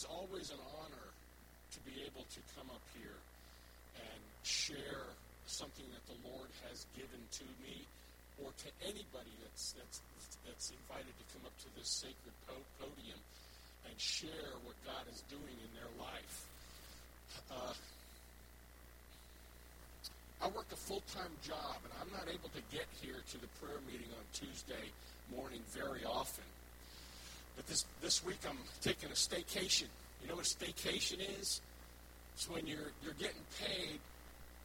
it's always an honor to be able to come up here and share something that the Lord has given to me or to anybody that's, that's, that's invited to come up to this sacred podium and share what God is doing in their life. Uh, I work a full-time job, and I'm not able to get here to the prayer meeting on Tuesday morning very often. But this, this week I'm taking a staycation. You know what a staycation is? It's when you're, you're getting paid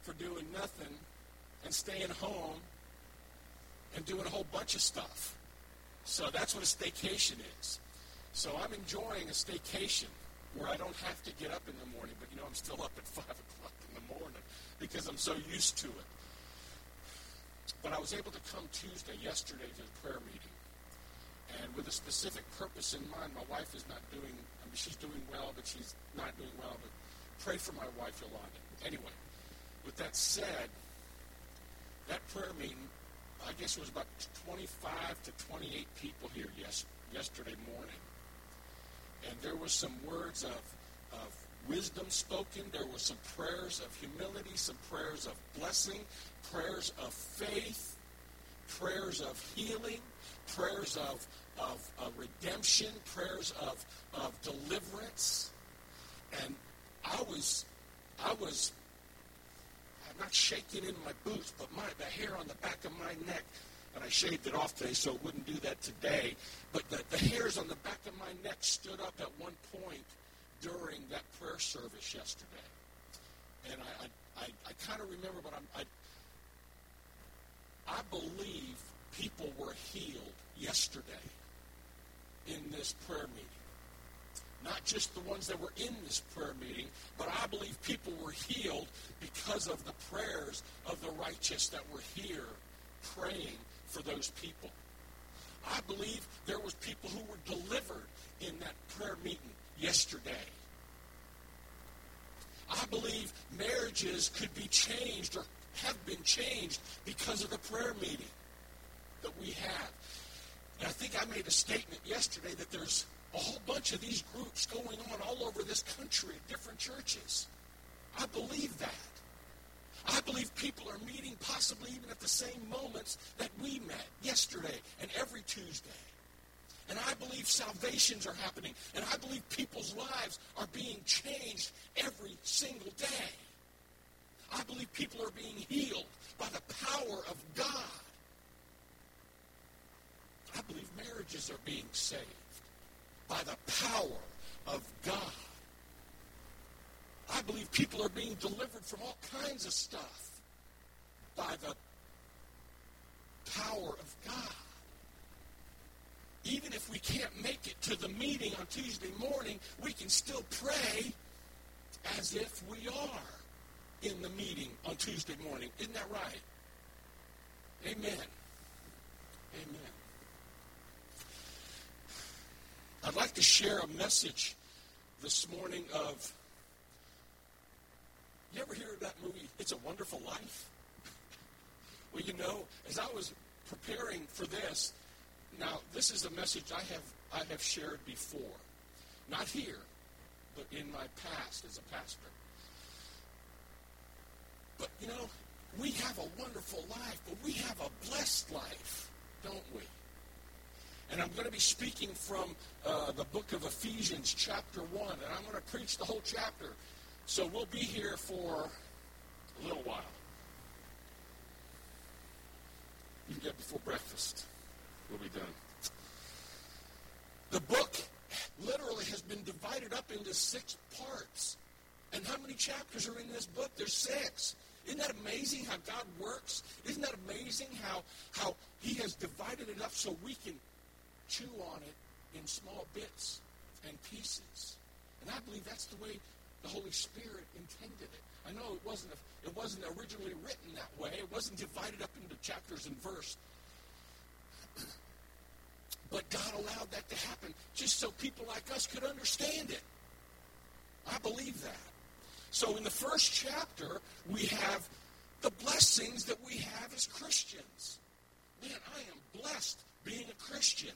for doing nothing and staying home and doing a whole bunch of stuff. So that's what a staycation is. So I'm enjoying a staycation where I don't have to get up in the morning, but you know I'm still up at 5 o'clock in the morning because I'm so used to it. But I was able to come Tuesday, yesterday, to the prayer meeting and with a specific purpose in mind. My wife is not doing, I mean, she's doing well, but she's not doing well. But pray for my wife, Yolanda. Anyway, with that said, that prayer meeting, I guess it was about 25 to 28 people here yes, yesterday morning. And there was some words of, of wisdom spoken. There were some prayers of humility, some prayers of blessing, prayers of faith, prayers of healing, prayers of, of, of redemption, prayers of, of deliverance. And I was, I was, I'm not shaking in my boots, but my, the hair on the back of my neck, and I shaved it off today so it wouldn't do that today, but the, the hairs on the back of my neck stood up at one point during that prayer service yesterday. And I, I, I, I kind of remember, but I'm, I, I believe people were healed yesterday in this prayer meeting. Not just the ones that were in this prayer meeting, but I believe people were healed because of the prayers of the righteous that were here praying for those people. I believe there was people who were delivered in that prayer meeting yesterday. I believe marriages could be changed or have been changed because of the prayer meeting that we have. And I think I made a statement yesterday that there's a whole bunch of these groups going on all over this country at different churches. I believe that. I believe people are meeting possibly even at the same moments that we met yesterday and every Tuesday. And I believe salvations are happening. And I believe people's lives are being changed every single day. I believe people are being healed by the power of God. I believe marriages are being saved by the power of God. I believe people are being delivered from all kinds of stuff by the power of God. Even if we can't make it to the meeting on Tuesday morning, we can still pray as if we are in the meeting on Tuesday morning. Isn't that right? Amen. Amen. I'd like to share a message this morning of. You ever hear of that movie, It's a Wonderful Life? well, you know, as I was preparing for this, now this is a message I have I have shared before. Not here, but in my past as a pastor. But you know, we have a wonderful life, but we have a blessed life, don't we? And I'm going to be speaking from uh, the book of Ephesians, chapter 1. And I'm going to preach the whole chapter. So we'll be here for a little while. You can get before breakfast. We'll be done. The book literally has been divided up into six parts. And how many chapters are in this book? There's six. Isn't that amazing how God works? Isn't that amazing how, how He has divided it up so we can chew on it in small bits and pieces. And I believe that's the way the Holy Spirit intended it. I know it wasn't a, it wasn't originally written that way. It wasn't divided up into chapters and verse. but God allowed that to happen just so people like us could understand it. I believe that. So in the first chapter, we have the blessings that we have as Christians. Man, I am blessed being a Christian.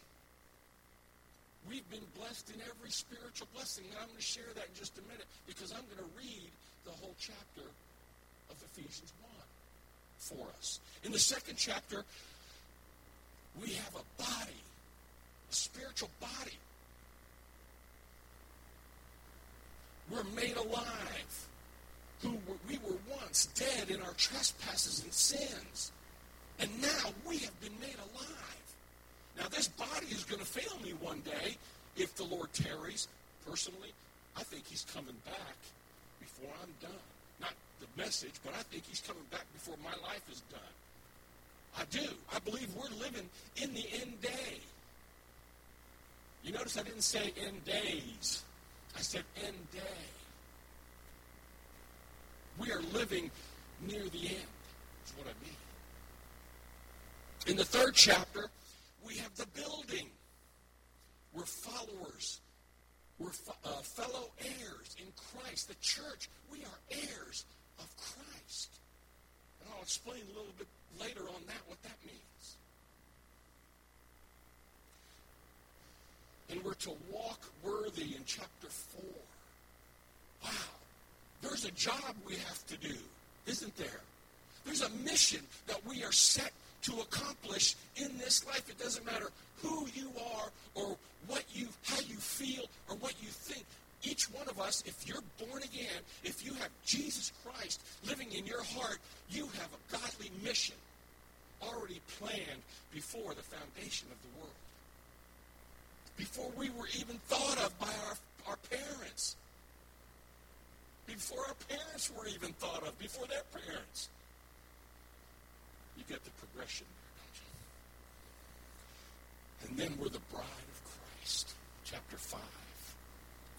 We've been blessed in every spiritual blessing. And I'm going to share that in just a minute because I'm going to read the whole chapter of Ephesians 1 for us. In the second chapter, we have a body, a spiritual body. We're made alive. Who were, we were once dead in our trespasses and sins. And now we have been made alive. Now, this body is going to fail me one day if the Lord tarries. Personally, I think he's coming back before I'm done. Not the message, but I think he's coming back before my life is done. I do. I believe we're living in the end day. You notice I didn't say end days. I said end day. We are living near the end, is what I mean. In the third chapter, we have the building. We're followers. We're uh, fellow heirs in Christ. The church, we are heirs of Christ. And I'll explain a little bit later on that what that means. And we're to walk worthy in chapter 4. Wow. There's a job we have to do, isn't there? There's a mission that we are set to accomplish in this life. It doesn't matter who you are or what you how you feel or what you think. Each one of us, if you're born again, if you have Jesus Christ living in your heart, you have a godly mission already planned before the foundation of the world. Before we were even thought of by our, our parents. Before our parents were even thought of, before their parents. You get the progression? And then we're the bride of Christ. Chapter 5.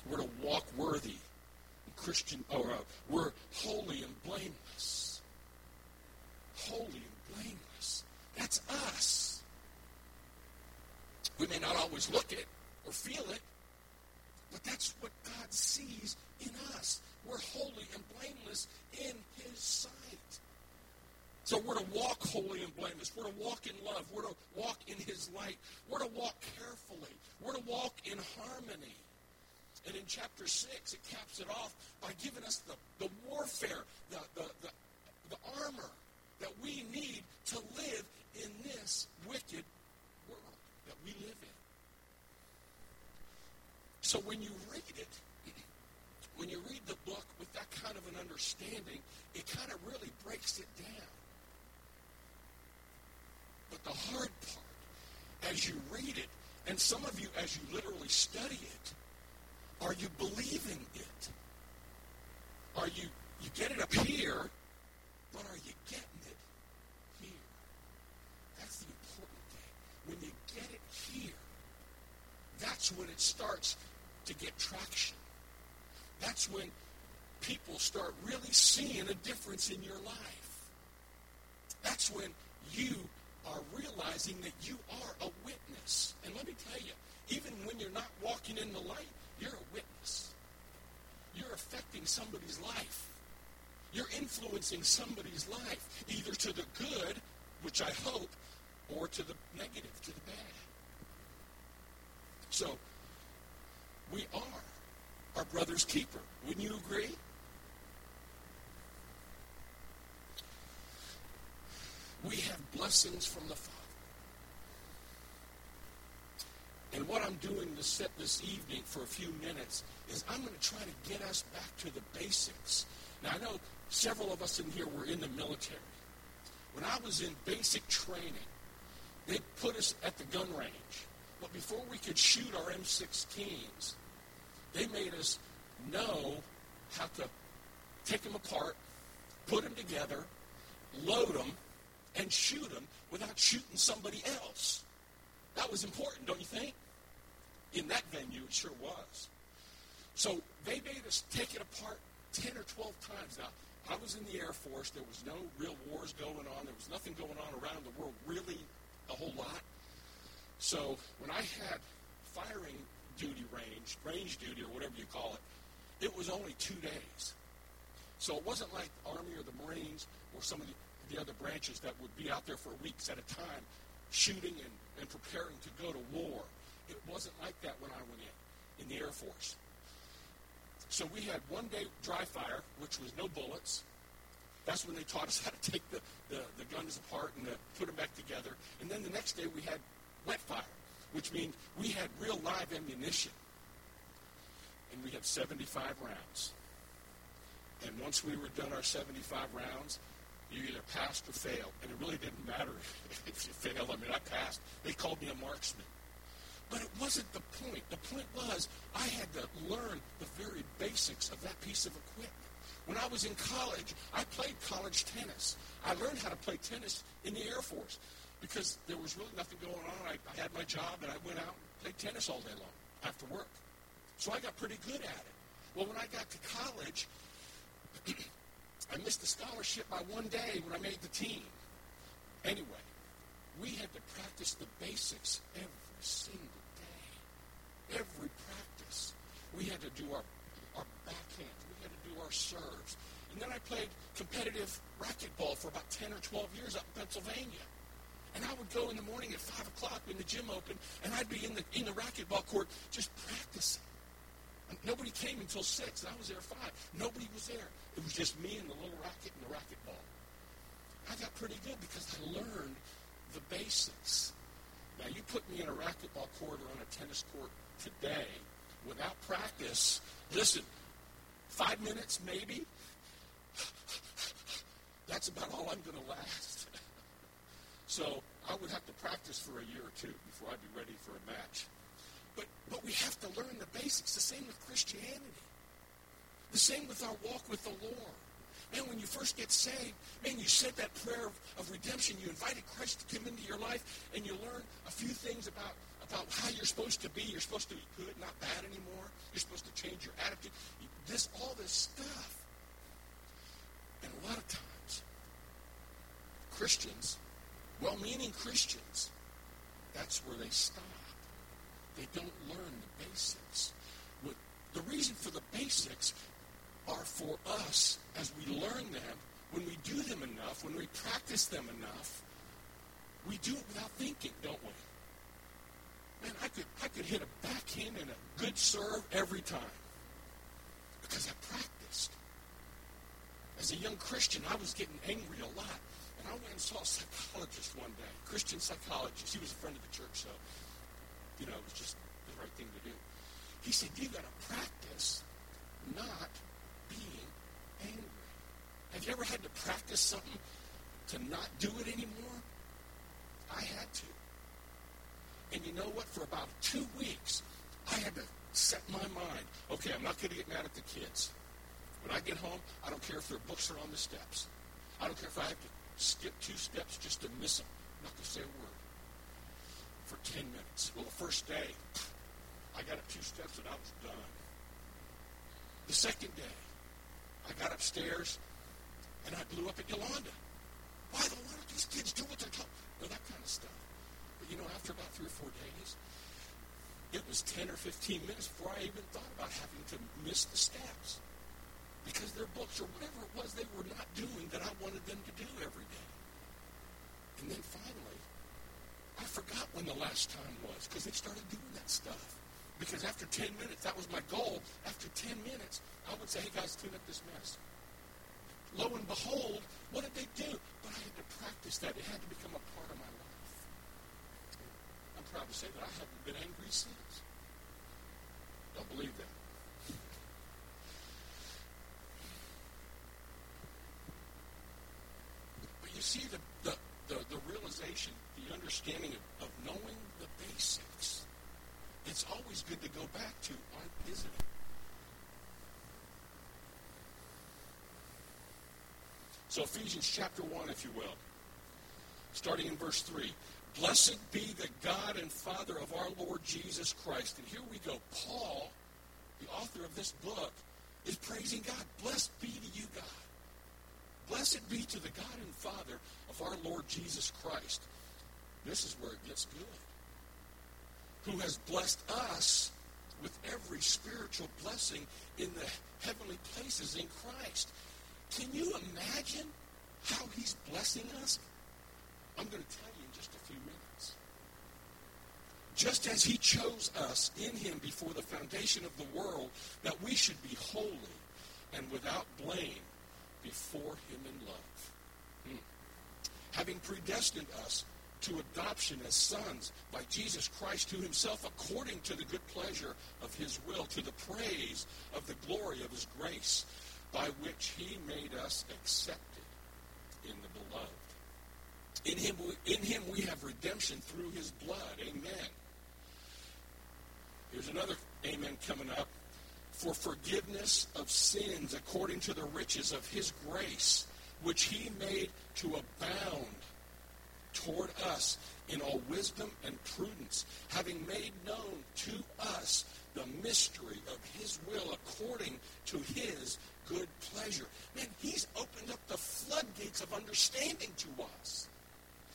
We're to walk worthy. Christian, or uh, we're holy and blameless. Holy and blameless. That's us. We may not always look it or feel it, but that's what God sees in us. We're holy and blameless in His sight. So we're to walk holy and blameless. We're to walk in love. We're to walk in His light. We're to walk carefully. We're to walk in harmony. And in chapter 6, it caps it off by giving us the, the warfare, the, the, the, the armor that we need to live in this wicked world that we live in. So when you read it, when you read the book with that kind of an understanding, it kind of really breaks it down. But the hard part, as you read it, and some of you as you literally study it, are you believing it? Are you you get it up here, but are you getting it here? That's the important thing. When you get it here, that's when it starts to get traction. That's when people start really seeing a difference in your life. That's when you are realizing that you are a witness. And let me tell you, even when you're not walking in the light, you're a witness. You're affecting somebody's life. You're influencing somebody's life, either to the good, which I hope, or to the negative, to the bad. So, we are our brother's keeper. Wouldn't you agree? We have blessings from the Father. And what I'm doing to set this evening for a few minutes is I'm going to try to get us back to the basics. Now, I know several of us in here were in the military. When I was in basic training, they put us at the gun range. But before we could shoot our M16s, they made us know how to take them apart, put them together, load them, and shoot them without shooting somebody else. That was important, don't you think? In that venue, it sure was. So they made us take it apart 10 or 12 times. Now, I was in the Air Force. There was no real wars going on. There was nothing going on around the world, really, a whole lot. So when I had firing duty range, range duty, or whatever you call it, it was only two days. So it wasn't like the Army or the Marines or some of the, the other branches that would be out there for weeks at a time shooting and, and preparing to go to war. It wasn't like that when I went in, in the Air Force. So we had one day dry fire, which was no bullets. That's when they taught us how to take the, the, the guns apart and put them back together. And then the next day we had wet fire, which means we had real live ammunition. And we had 75 rounds. And once we were done our 75 rounds, you either passed or failed. And it really didn't matter if you failed. I mean, I passed. They called me a marksman. But it wasn't the point. The point was I had to learn the very basics of that piece of equipment. When I was in college, I played college tennis. I learned how to play tennis in the Air Force because there was really nothing going on. I, I had my job and I went out and played tennis all day long after work. So I got pretty good at it. Well, when I got to college, I missed the scholarship by one day when I made the team. Anyway, we had to practice the basics every single day. Every practice. We had to do our, our backhand. We had to do our serves. And then I played competitive racquetball for about 10 or 12 years up in Pennsylvania. And I would go in the morning at 5 o'clock when the gym opened, and I'd be in the, in the racquetball court just practicing. Nobody came until 6, and I was there at 5. Nobody was there. It was just me and the little racket and the racquetball. I got pretty good because I learned the basics. Now, you put me in a racquetball court or on a tennis court today without practice, listen, five minutes maybe, that's about all I'm going to last. So I would have to practice for a year or two before I'd be ready for a match. But, but we have to learn the basics. The same with Christianity. The same with our walk with the Lord. Man, when you first get saved, man, you said that prayer of, of redemption. You invited Christ to come into your life, and you learn a few things about, about how you're supposed to be. You're supposed to be good, not bad anymore. You're supposed to change your attitude. This, all this stuff. And a lot of times, Christians, well-meaning Christians, that's where they stop. They don't learn the basics. The reason for the basics are for us as we learn them, when we do them enough, when we practice them enough, we do it without thinking, don't we? Man, I could I could hit a backhand and a good serve every time. Because I practiced. As a young Christian, I was getting angry a lot. And I went and saw a psychologist one day, Christian psychologist. He was a friend of the church, so you know, it was just the right thing to do. He said, you've got to practice not being angry. Have you ever had to practice something to not do it anymore? I had to. And you know what? For about two weeks, I had to set my mind, okay, I'm not going to get mad at the kids. When I get home, I don't care if their books are on the steps. I don't care if I have to skip two steps just to miss them. Not to say a word for 10 minutes. Well, the first day, I got up two steps and I was done. The second day, I got upstairs and I blew up at Yolanda. Why, the why don't these kids do what they're told? You that kind of stuff. But you know, after about three or four days, it was 10 or 15 minutes before I even thought about having to miss the steps. Because their books or whatever it was they were not doing that I wanted them to do every day. And then finally, I forgot when the last time was because they started doing that stuff. Because after 10 minutes, that was my goal. After 10 minutes, I would say, hey guys, clean up this mess. Lo and behold, what did they do? But I had to practice that. It had to become a part of my life. I'm proud to say that I haven't been angry since. Don't believe that. You see the, the, the, the realization the understanding of, of knowing the basics. It's always good to go back to, isn't it? So Ephesians chapter 1, if you will, starting in verse 3. Blessed be the God and Father of our Lord Jesus Christ. And here we go. Paul, the author of this book, is praising God. Blessed be to you, God. Blessed be to the God and Father of our Lord Jesus Christ this is where it gets good. Who has blessed us with every spiritual blessing in the heavenly places in Christ. Can you imagine how he's blessing us? I'm going to tell you in just a few minutes. just as he chose us in him before the foundation of the world, that we should be holy and without blame before him in love. Hmm. Having predestined us to adoption as sons by Jesus Christ to himself according to the good pleasure of his will, to the praise of the glory of his grace, by which he made us accepted in the beloved. In him, in him we have redemption through his blood. Amen. Here's another amen coming up. For forgiveness of sins according to the riches of his grace, which he made to abound toward us in all wisdom and prudence, having made known to us the mystery of his will according to his good pleasure. Man, he's opened up the floodgates of understanding to us.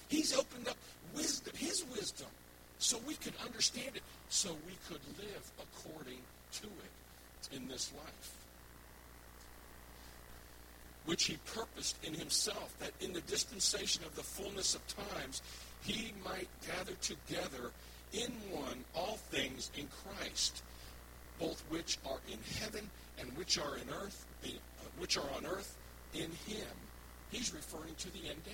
He's opened up wisdom, his wisdom, so we could understand it, so we could live according to it in this life. Which he purposed in himself, that in the dispensation of the fullness of times, he might gather together in one all things in Christ, both which are in heaven and which are in earth, uh, which are on earth in him. He's referring to the end day.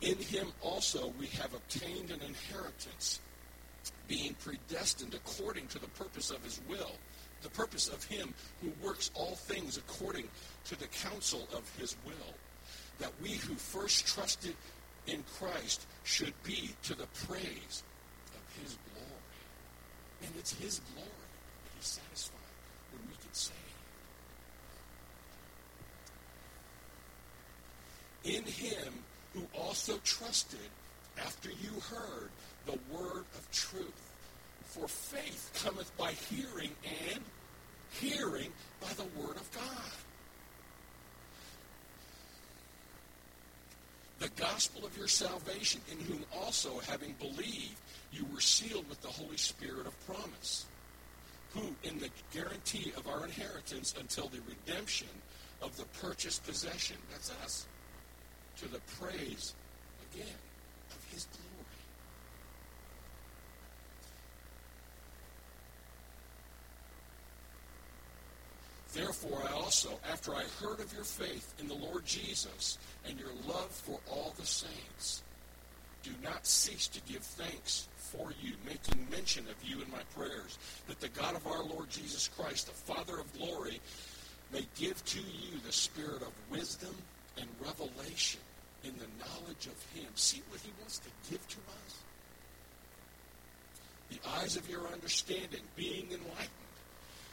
In him also we have obtained an inheritance, being predestined according to the purpose of his will, the purpose of him who works all things according to the counsel of his will, that we who first trusted in Christ should be to the praise of his glory. And it's his glory that he's satisfied when we can say, In him who also trusted after you heard the word of truth. For faith cometh by hearing, and hearing by the word of God. The gospel of your salvation, in whom also, having believed, you were sealed with the Holy Spirit of promise, who, in the guarantee of our inheritance until the redemption of the purchased possession, that's us, to the praise, again, of his glory. Therefore, I also, after I heard of your faith in the Lord Jesus and your love for all the saints, do not cease to give thanks for you, making mention of you in my prayers, that the God of our Lord Jesus Christ, the Father of glory, may give to you the spirit of wisdom and revelation in the knowledge of Him. See what He wants to give to us? The eyes of your understanding being enlightened,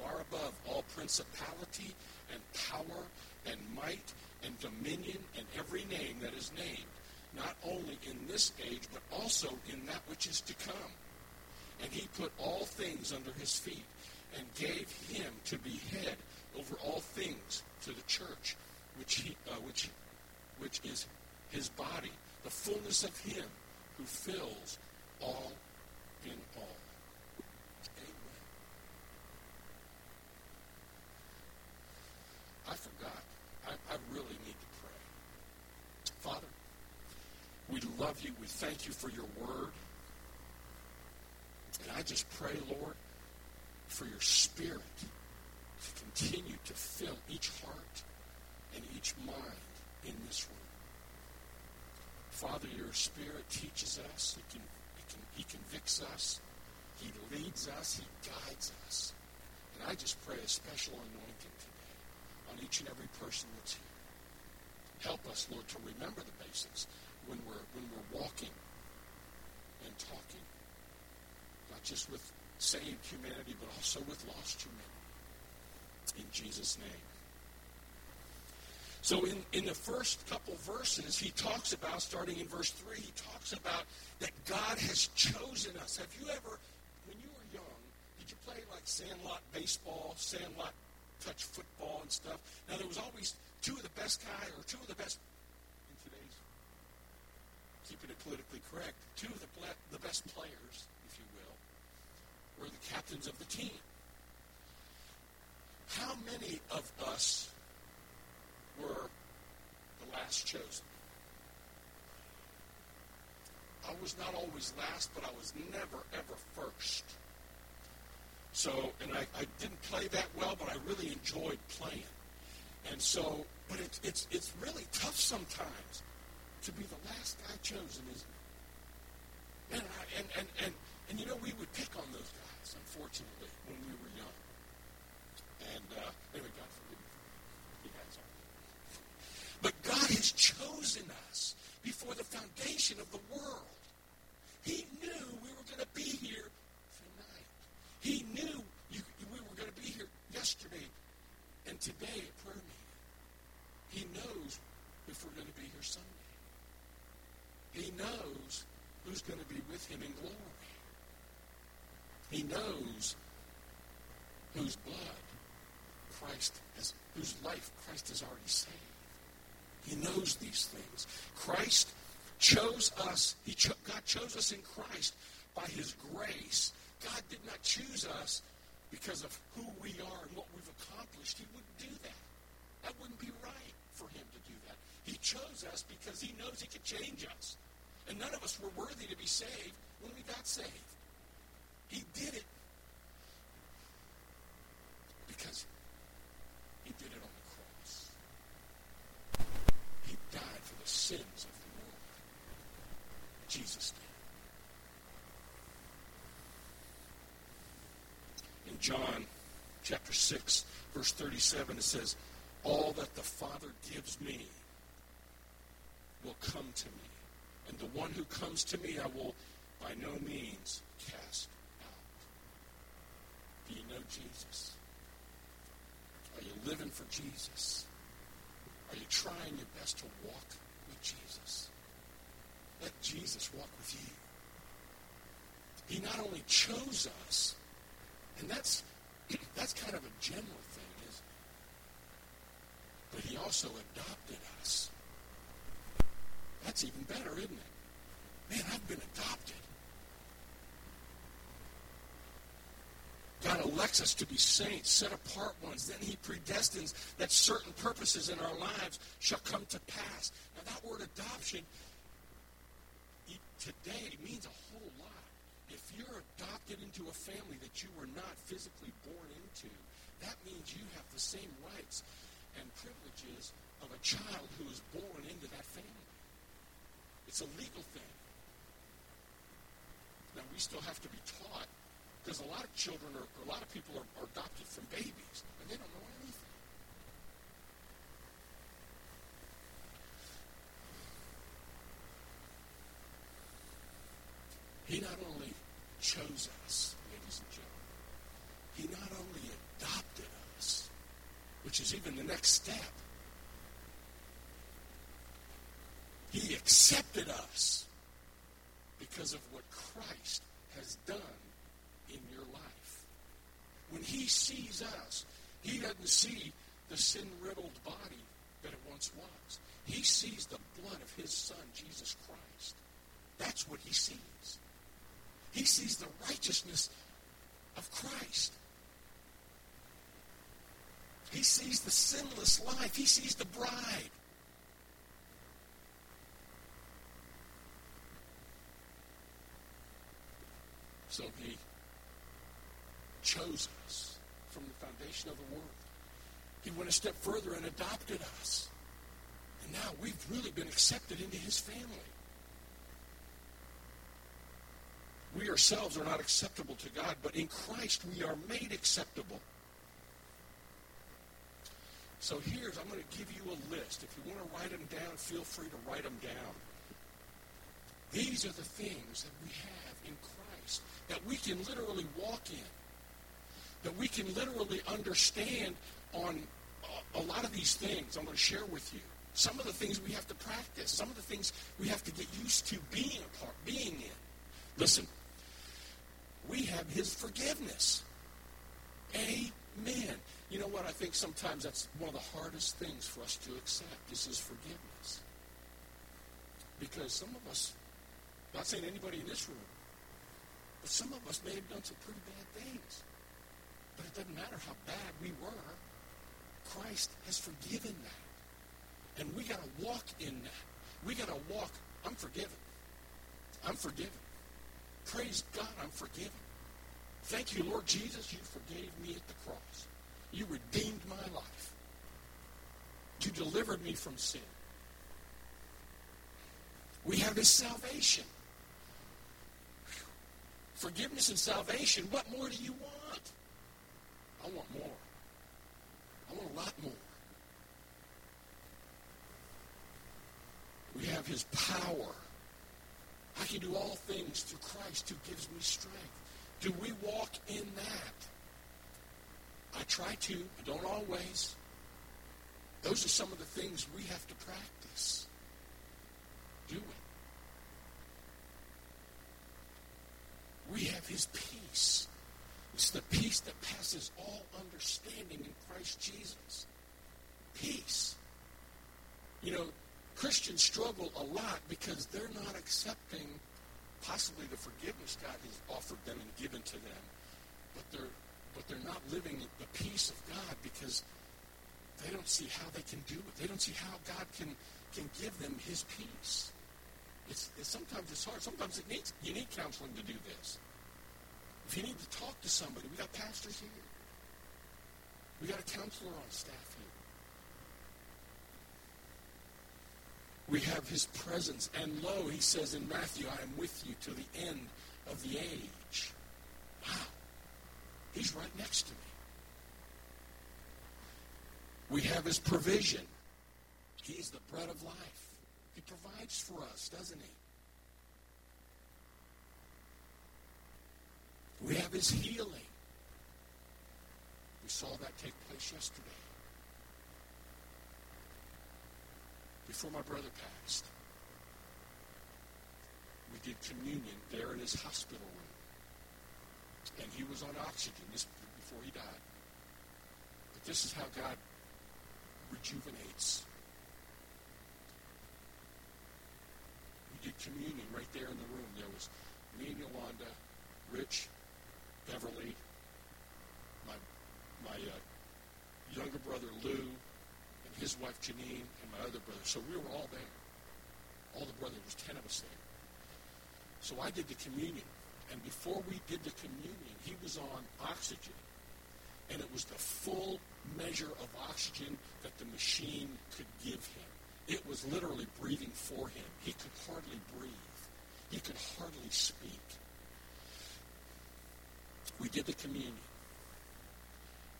far above all principality and power and might and dominion and every name that is named, not only in this age, but also in that which is to come. And he put all things under his feet and gave him to be head over all things to the church, which, he, uh, which, which is his body the fullness of Him who fills all in all. Amen. I forgot. I, I really need to pray. Father, we love you. We thank you for your word. And I just pray, Lord, for your spirit to continue to fill each heart and each mind in this room. Father, your Spirit teaches us. He, can, he, can, he convicts us. He leads us. He guides us. And I just pray a special anointing today on each and every person that's here. Help us, Lord, to remember the basics when we're, when we're walking and talking, not just with saved humanity, but also with lost humanity. In Jesus' name. So in, in the first couple verses, he talks about, starting in verse 3, he talks about that God has chosen us. Have you ever, when you were young, did you play like sandlot baseball, sandlot touch football and stuff? Now, there was always two of the best guy or two of the best, keeping it politically correct, two of the, the best players, if you will, were the captains of the team. How many of us were the last chosen. I was not always last, but I was never, ever first. So, and I, I didn't play that well, but I really enjoyed playing. And so, but it's, it's, it's really tough sometimes to be the last guy chosen, isn't? And, I, and, and, and, and, you know, we would pick on those guys, unfortunately, when we were young. And uh, anyway, God but God has chosen us before the foundation of the world. He knew we were going to be here tonight. He knew you, we were going to be here yesterday and today at prayer meeting. He knows if we're going to be here Sunday. He knows who's going to be with him in glory. He knows whose blood Christ has, whose life Christ has already saved. He knows these things. Christ chose us. He cho- God chose us in Christ by His grace. God did not choose us because of who we are and what we've accomplished. He wouldn't do that. That wouldn't be right for Him to do that. He chose us because He knows He could change us. And none of us were worthy to be saved when we got saved. He did it because He did it on the cross. He died for the sins of the world. Jesus did. In John chapter 6, verse 37, it says, All that the Father gives me will come to me. And the one who comes to me I will by no means cast out. Do you know Jesus? Are you living for Jesus? Are you trying your best to walk with Jesus. Let Jesus walk with you. He not only chose us, and that's that's kind of a general thing, isn't? But he also adopted us. That's even better, isn't it? Man, I've been adopted. God elects us to be saints, set apart ones. Then he predestines that certain purposes in our lives shall come to pass. Now, that word adoption today means a whole lot. If you're adopted into a family that you were not physically born into, that means you have the same rights and privileges of a child who is born into that family. It's a legal thing. Now, we still have to be taught because a lot of children or a lot of people are, are adopted from babies, and they don't know anything. He not only chose us, ladies and gentlemen, he not only adopted us, which is even the next step, he accepted us because of what Christ has done in your life. When he sees us, he doesn't see the sin riddled body that it once was. He sees the blood of his son, Jesus Christ. That's what he sees. He sees the righteousness of Christ. He sees the sinless life. He sees the bride. So he chose us from the foundation of the world. He went a step further and adopted us. And now we've really been accepted into his family. We ourselves are not acceptable to God, but in Christ we are made acceptable. So here's, I'm going to give you a list. If you want to write them down, feel free to write them down. These are the things that we have in Christ that we can literally walk in that we can literally understand on, uh, a lot of these things I'm going to share with you. Some of the things we have to practice. Some of the things we have to get used to being a part, being in. Listen, we have His forgiveness. Amen. You know what? I think sometimes that's one of the hardest things for us to accept is His forgiveness. Because some of us, not saying anybody in this room, but some of us may have done some pretty bad things. But it doesn't matter how bad we were. Christ has forgiven that. And we got to walk in that. We got to walk. I'm forgiven. I'm forgiven. Praise God, I'm forgiven. Thank you, Lord Jesus, you forgave me at the cross. You redeemed my life. You delivered me from sin. We have this salvation. Forgiveness and salvation. What more do you want? I want more. I want a lot more. We have his power. I can do all things through Christ who gives me strength. Do we walk in that? I try to, I don't always. Those are some of the things we have to practice. Do it. We have his peace. It's the peace that passes all understanding in Christ Jesus. Peace. You know, Christians struggle a lot because they're not accepting possibly the forgiveness God has offered them and given to them, but they're but they're not living the peace of God because they don't see how they can do it. They don't see how God can can give them His peace. It's, it's sometimes it's hard. Sometimes it needs you need counseling to do this. If you need to talk to somebody, we got pastors here. We got a counselor on staff here. We have his presence. And lo, he says in Matthew, I am with you to the end of the age. Wow. He's right next to me. We have his provision. He's the bread of life. He provides for us, doesn't he? We have his healing. We saw that take place yesterday. Before my brother passed. We did communion there in his hospital room. And he was on oxygen this before he died. But this is how God rejuvenates. Did communion right there in the room. There was me and Yolanda, Rich, Beverly, my my uh, younger brother Lou, and his wife Janine, and my other brother. So we were all there. All the brothers, there was ten of us there. So I did the communion, and before we did the communion, he was on oxygen, and it was the full measure of oxygen that the machine could give him. It was literally breathing for him. He could hardly breathe. He could hardly speak we did the communion.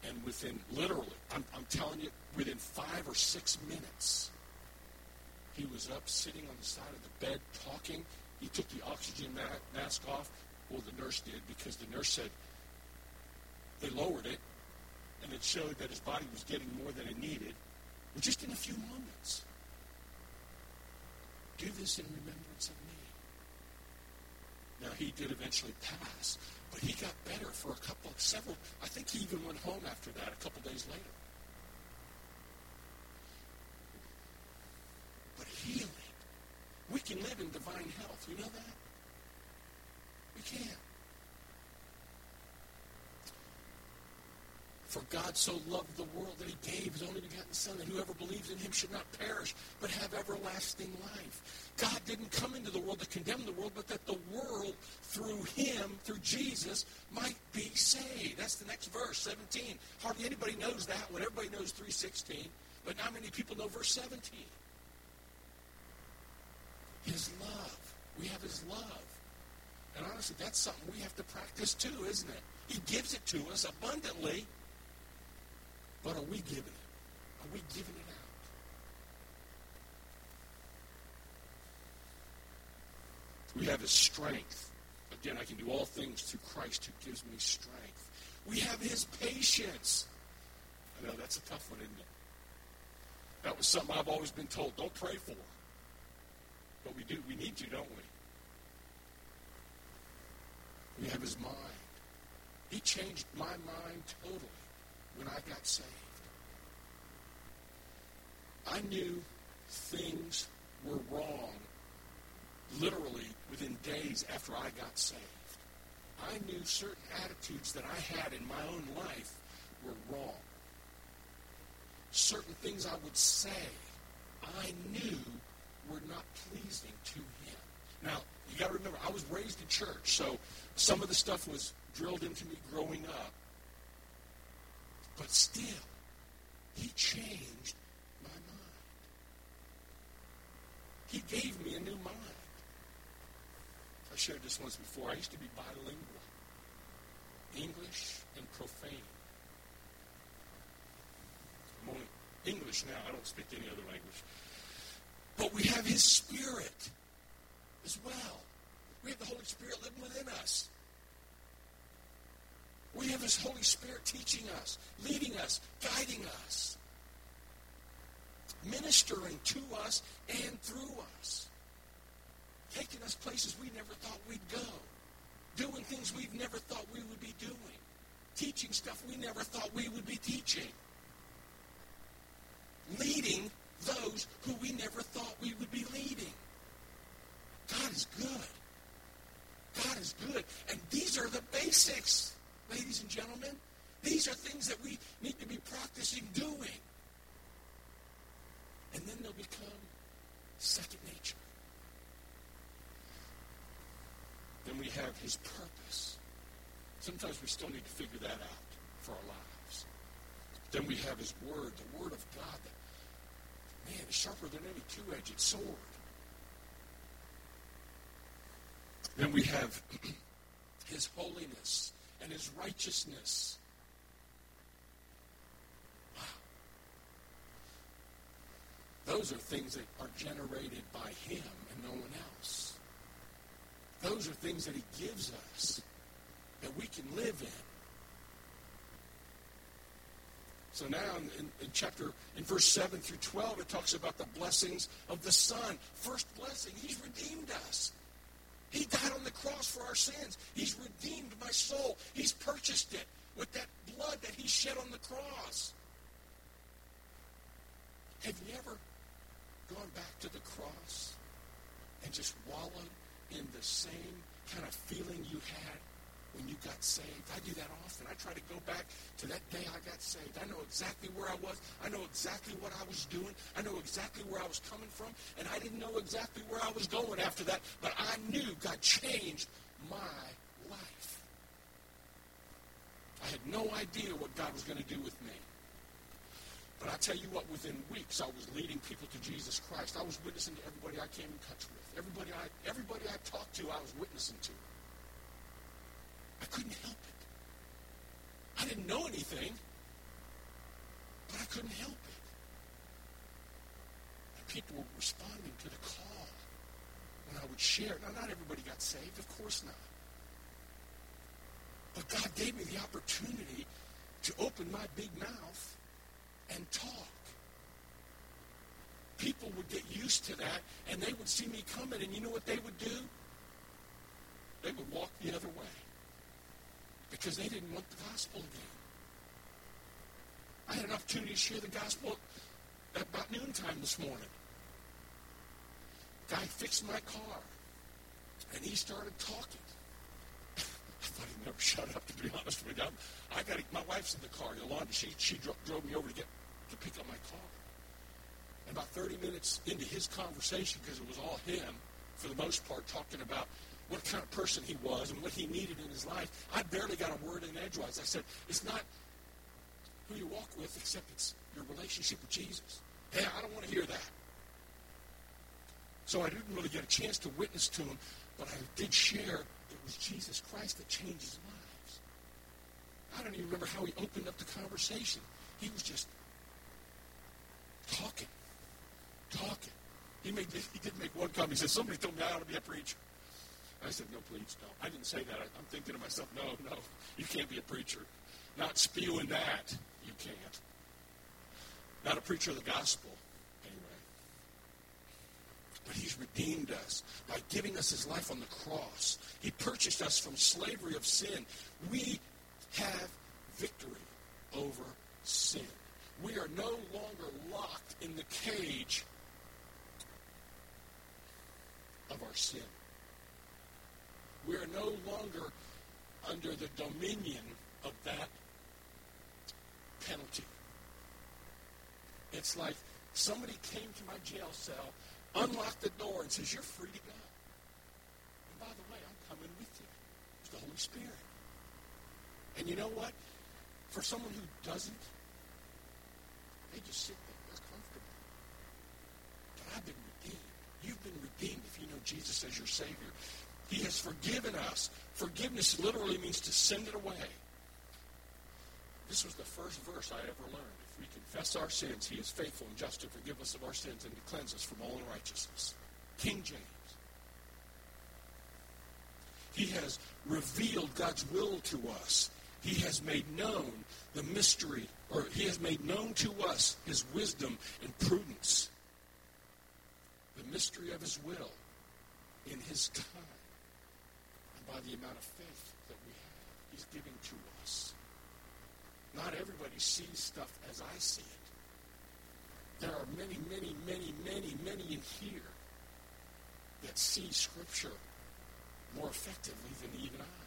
And within, literally, I'm, I'm telling you, within five or six minutes, he was up sitting on the side of the bed talking. He took the oxygen ma- mask off. Well, the nurse did because the nurse said they lowered it and it showed that his body was getting more than it needed. Well, just in a few moments. Do this in remembrance of me. Now, he did eventually pass, but he got better for a couple, several, I think he even went home after that a couple days later. But healing. We can live in divine health. You know that? We can. For God so loved the world that he gave his only begotten Son, that whoever believes in him should not perish, but have everlasting life. God didn't come into the world to condemn the world, but that the world, through him, through Jesus, might be saved. That's the next verse, 17. Hardly anybody knows that one. Everybody knows 316, but not many people know verse 17. His love. We have his love. And honestly, that's something we have to practice too, isn't it? He gives it to us abundantly. But are we giving it? Are we giving it out? We have his strength. Again, I can do all things through Christ who gives me strength. We have his patience. I know that's a tough one, isn't it? That was something I've always been told. Don't pray for. But we do. We need to, don't we? We have his mind. He changed my mind totally when I got saved. I knew things were wrong literally within days after I got saved. I knew certain attitudes that I had in my own life were wrong. Certain things I would say I knew were not pleasing to him. Now, you got to remember, I was raised in church, so some of the stuff was drilled into me growing up. But still, he changed my mind. He gave me a new mind. I shared this once before. I used to be bilingual, English and profane. I'm only English now. I don't speak any other language. But we have His Spirit as well. We have the Holy Spirit living within us. We have His Holy Spirit teaching us, leading us, guiding us, ministering to us and through us, taking us places we never thought we'd go, doing things we've never thought we would be doing, teaching stuff we never thought we would be teaching, leading those who we never thought we would be leading. God is good. God is good. And these are the basics, ladies and gentlemen. These are things that we need to be practicing doing. And then they'll become second nature. Then we have his purpose. Sometimes we still need to figure that out for our lives. Then we have his word, the word of God that, man, is sharper than any two-edged sword. Then we have his holiness and his righteousness. Wow. Those are things that are generated by him and no one else. Those are things that he gives us that we can live in. So now in, in, chapter, in verse 7 through 12, it talks about the blessings of the Son. First blessing, he's redeemed us. He died on the cross for our sins. He's redeemed my soul. He's purchased it with that blood that he shed on the cross. Have you ever gone back to the cross and just wallowed in the same kind of feeling you had when you got saved. I do that often. I try to go back to that day I got saved. I know exactly where I was. I know exactly what I was doing. I know exactly where I was coming from. And I didn't know exactly where I was going after that. But I knew God changed my life. I had no idea what God was going to do with me. But I tell you what, within weeks, I was leading people to Jesus Christ. I was witnessing to everybody I came in touch with. Everybody I, everybody I talked to, I was witnessing to. I couldn't help it. I didn't know anything, but I couldn't help it. And people were responding to the call when I would share. Now, not everybody got saved, of course not. But God gave me the opportunity to open my big mouth and talk. People would get used to that, and they would see me coming, and you know what they would do? They would walk the other way because they didn't want the gospel again. I had an opportunity to share the gospel at about noontime this morning. Guy fixed my car, and he started talking. He'd never shut up, to be honest with you. I got my wife's in the car, Yolanda. She she drove, drove me over to get to pick up my car. And about 30 minutes into his conversation, because it was all him, for the most part, talking about what kind of person he was and what he needed in his life. I barely got a word in edgewise. I said, it's not who you walk with, except it's your relationship with Jesus. Hey, I don't want to hear that. So I didn't really get a chance to witness to him, but I did share was Jesus Christ that changed his lives. I don't even remember how he opened up the conversation. He was just talking, talking. He made he did make one comment. He said, "Somebody told me I ought to be a preacher." I said, no, please, no. I didn't say that. I, am thinking to myself, no, no, you can't be a preacher. Not spewing that, you can't. Not a preacher of the gospel. But he's redeemed us by giving us his life on the cross. He purchased us from slavery of sin. We have victory over sin. We are no longer locked in the cage of our sin. We are no longer under the dominion of that penalty. It's like somebody came to my jail cell, unlocked the door, and says, You're free to go. And by the way, I'm coming with you. It's the Holy Spirit. And you know what? For someone who doesn't, they just sit there. They're comfortable. But I've been redeemed. You've been redeemed if you know Jesus as your Savior. He has forgiven us. Forgiveness literally means to send it away. This was the first verse I ever learned. We confess our sins, he is faithful and just to forgive us of our sins and to cleanse us from all unrighteousness. King James. He has revealed God's will to us. He has made known the mystery, or he has made known to us his wisdom and prudence. The mystery of his will in his time and by the amount of faith that we have. He's giving to us. Not everybody sees stuff as I see it. There are many, many, many, many, many in here that see Scripture more effectively than even I.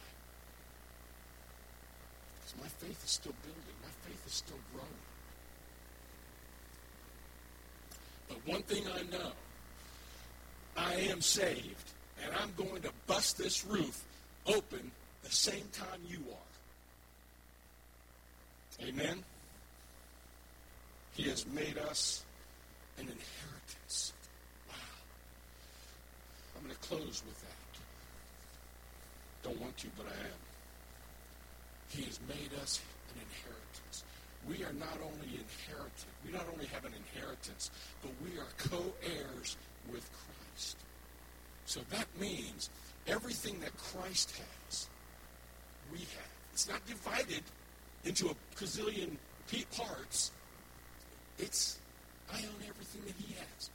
Because my faith is still building. My faith is still growing. But one thing I know, I am saved, and I'm going to bust this roof open the same time you are. Amen? He has made us an inheritance. Wow. I'm going to close with that. Don't want to, but I am. He has made us an inheritance. We are not only inherited, we not only have an inheritance, but we are co-heirs with Christ. So that means everything that Christ has, we have. It's not divided into a gazillion parts. It's, I own everything that he has.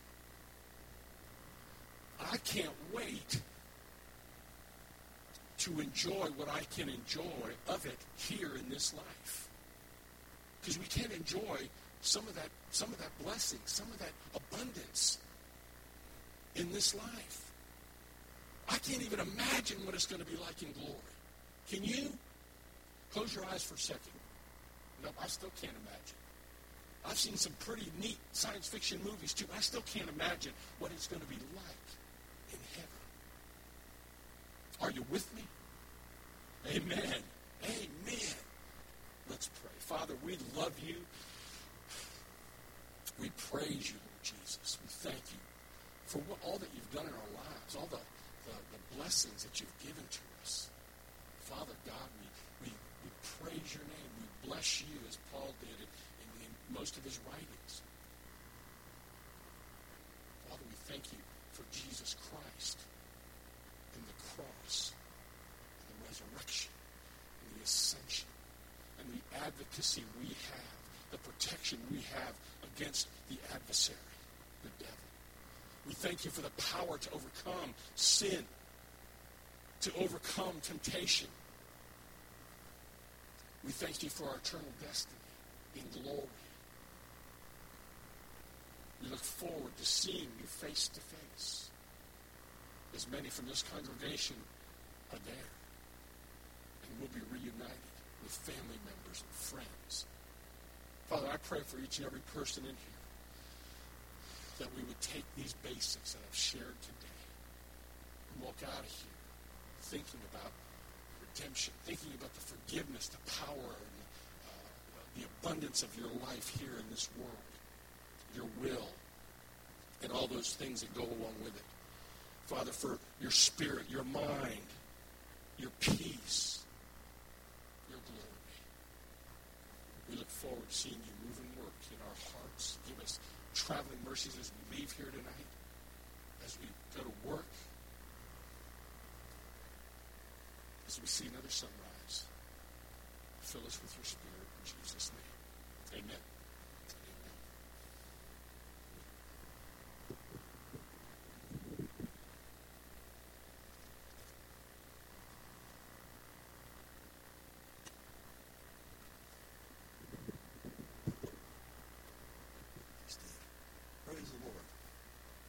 I can't wait to enjoy what I can enjoy of it here in this life. Because we can't enjoy some of that some of that blessing, some of that abundance in this life. I can't even imagine what it's going to be like in glory. Can you? Close your eyes for a second. No, I still can't imagine. I've seen some pretty neat science fiction movies too. I still can't imagine what it's going to be like in heaven. Are you with me? Amen. Amen. Let's pray. Father, we love you. We praise you, Lord Jesus. We thank you for what, all that you've done in our lives, all the, the, the blessings that you've given to us. Father God, we, we, we praise your name. Bless you as Paul did in, in most of his writings. Father, we thank you for Jesus Christ and the cross and the resurrection and the ascension and the advocacy we have, the protection we have against the adversary, the devil. We thank you for the power to overcome sin, to overcome temptation. We thank you for our eternal destiny in glory. We look forward to seeing you face to face. As many from this congregation are there. And we'll be reunited with family members and friends. Father, I pray for each and every person in here that we would take these basics that I've shared today and walk out of here thinking about redemption, thinking about the forgiveness, the power, and uh, the abundance of your life here in this world, your will, and all those things that go along with it. Father, for your spirit, your mind, your peace, your glory. We look forward to seeing you move and work in our hearts. Give us traveling mercies as we leave here tonight, as we go to work, as we see another sunrise. Fill us with your spirit in Jesus' name. Amen.